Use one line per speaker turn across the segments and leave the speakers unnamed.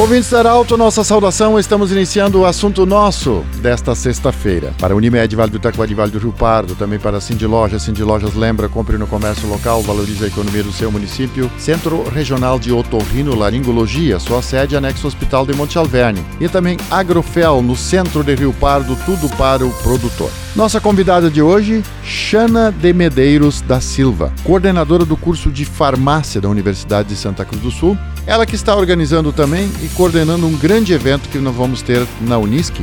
Ouvintes da Arauto, nossa saudação. Estamos iniciando o assunto nosso desta sexta-feira. Para Unimed, Vale do Itacoa Vale do Rio Pardo, também para Cindy Lojas. Cindy Lojas lembra, compre no comércio local, valorize a economia do seu município. Centro Regional de Otorrino Laringologia, sua sede anexo Hospital de Monte Alverne. E também Agrofel, no centro de Rio Pardo, tudo para o produtor. Nossa convidada de hoje, Xana de Medeiros da Silva, coordenadora do curso de farmácia da Universidade de Santa Cruz do Sul. Ela que está organizando também e coordenando um grande evento que nós vamos ter na Unisc,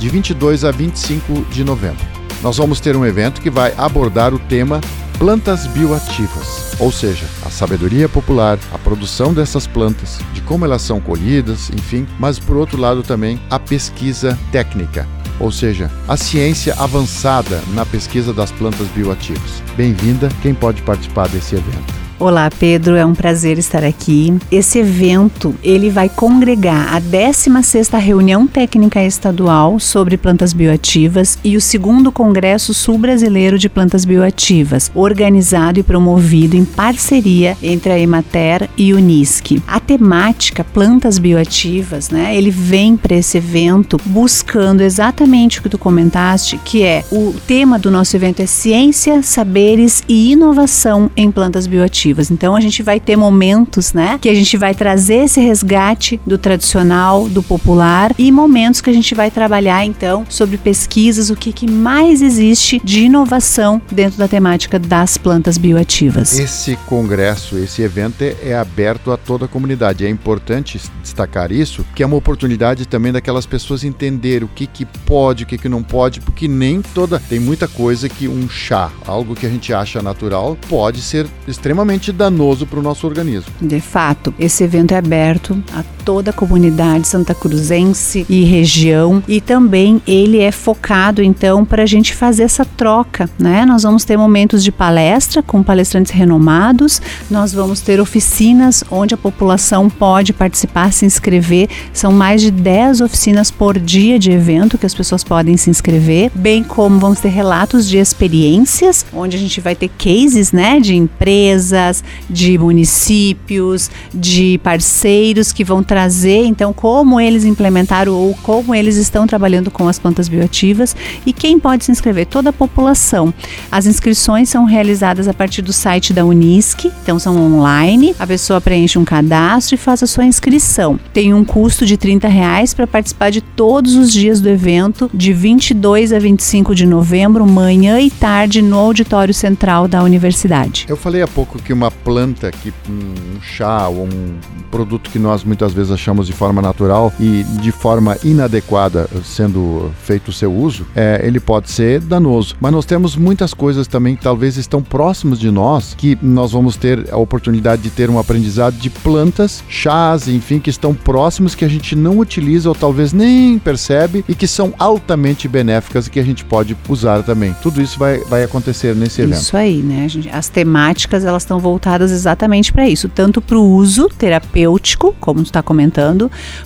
de 22 a 25 de novembro. Nós vamos ter um evento que vai abordar o tema plantas bioativas, ou seja, a sabedoria popular, a produção dessas plantas, de como elas são colhidas, enfim, mas por outro lado também a pesquisa técnica, ou seja, a ciência avançada na pesquisa das plantas bioativas. Bem-vinda, quem pode participar desse evento?
Olá, Pedro, é um prazer estar aqui. Esse evento, ele vai congregar a 16ª Reunião Técnica Estadual sobre Plantas Bioativas e o segundo Congresso Sul-Brasileiro de Plantas Bioativas, organizado e promovido em parceria entre a Emater e o NISC. A temática Plantas Bioativas, né, ele vem para esse evento buscando exatamente o que tu comentaste, que é o tema do nosso evento é ciência, saberes e inovação em plantas bioativas. Então a gente vai ter momentos, né, que a gente vai trazer esse resgate do tradicional, do popular e momentos que a gente vai trabalhar então sobre pesquisas, o que, que mais existe de inovação dentro da temática das plantas bioativas.
Esse congresso, esse evento é, é aberto a toda a comunidade. É importante destacar isso, que é uma oportunidade também daquelas pessoas entender o que, que pode, o que, que não pode, porque nem toda. Tem muita coisa que um chá, algo que a gente acha natural, pode ser extremamente extremamente danoso para o nosso organismo.
De fato, esse evento é aberto a toda a comunidade santa cruzense e região e também ele é focado então para a gente fazer essa troca, né? Nós vamos ter momentos de palestra com palestrantes renomados, nós vamos ter oficinas onde a população pode participar, se inscrever. São mais de 10 oficinas por dia de evento que as pessoas podem se inscrever, bem como vamos ter relatos de experiências, onde a gente vai ter cases, né, de empresa de municípios, de parceiros que vão trazer então como eles implementaram ou como eles estão trabalhando com as plantas bioativas e quem pode se inscrever? Toda a população. As inscrições são realizadas a partir do site da Unisc, então são online. A pessoa preenche um cadastro e faz a sua inscrição. Tem um custo de 30 reais para participar de todos os dias do evento, de 22 a 25 de novembro, manhã e tarde, no auditório central da universidade.
Eu falei há pouco que uma planta, que um chá ou um produto que nós muitas vezes achamos de forma natural e de forma inadequada sendo feito o seu uso, é, ele pode ser danoso. Mas nós temos muitas coisas também que talvez estão próximos de nós que nós vamos ter a oportunidade de ter um aprendizado de plantas, chás, enfim, que estão próximos que a gente não utiliza ou talvez nem percebe e que são altamente benéficas e que a gente pode usar também. Tudo isso vai, vai acontecer nesse evento.
Isso aí, né? As temáticas elas estão voltadas exatamente para isso, tanto para o uso terapêutico, como está comentando,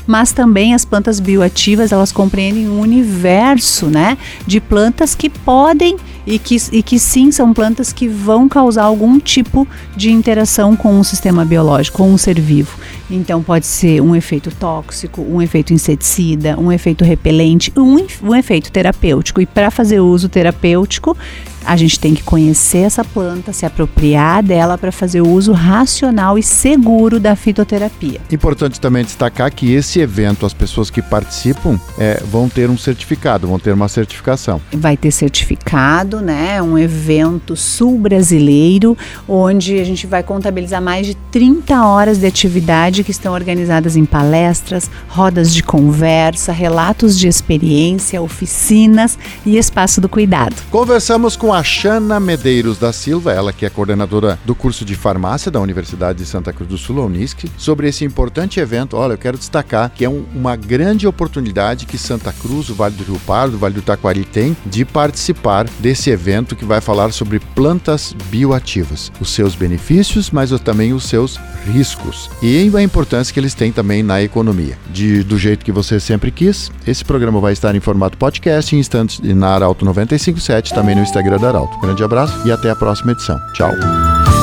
mas também as plantas bioativas, elas compreendem um universo, né, de plantas que podem e que, e que sim são plantas que vão causar algum tipo de interação com o sistema biológico, com o ser vivo. Então pode ser um efeito tóxico, um efeito inseticida, um efeito repelente, um, um efeito terapêutico. E para fazer uso terapêutico, a gente tem que conhecer essa planta, se apropriar dela para fazer o uso racional e seguro da fitoterapia.
Importante também destacar que esse evento, as pessoas que participam é, vão ter um certificado, vão ter uma certificação.
Vai ter certificado, né? Um evento sul-brasileiro, onde a gente vai contabilizar mais de 30 horas de atividade que estão organizadas em palestras, rodas de conversa, relatos de experiência, oficinas e espaço do cuidado.
Conversamos com com a Xana Medeiros da Silva, ela que é coordenadora do curso de farmácia da Universidade de Santa Cruz do Sul, a Unisc, sobre esse importante evento. Olha, eu quero destacar que é um, uma grande oportunidade que Santa Cruz, o Vale do Rio Pardo, o Vale do Taquari tem de participar desse evento que vai falar sobre plantas bioativas, os seus benefícios, mas também os seus riscos e a importância que eles têm também na economia. De, do jeito que você sempre quis, esse programa vai estar em formato podcast em instantes na Arauto 957, também no Instagram da Arauto. Grande abraço e até a próxima edição. Tchau.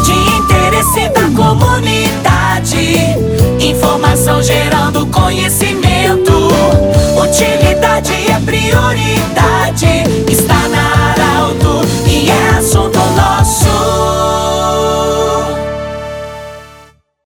De interesse da comunidade, informação gerando conhecimento.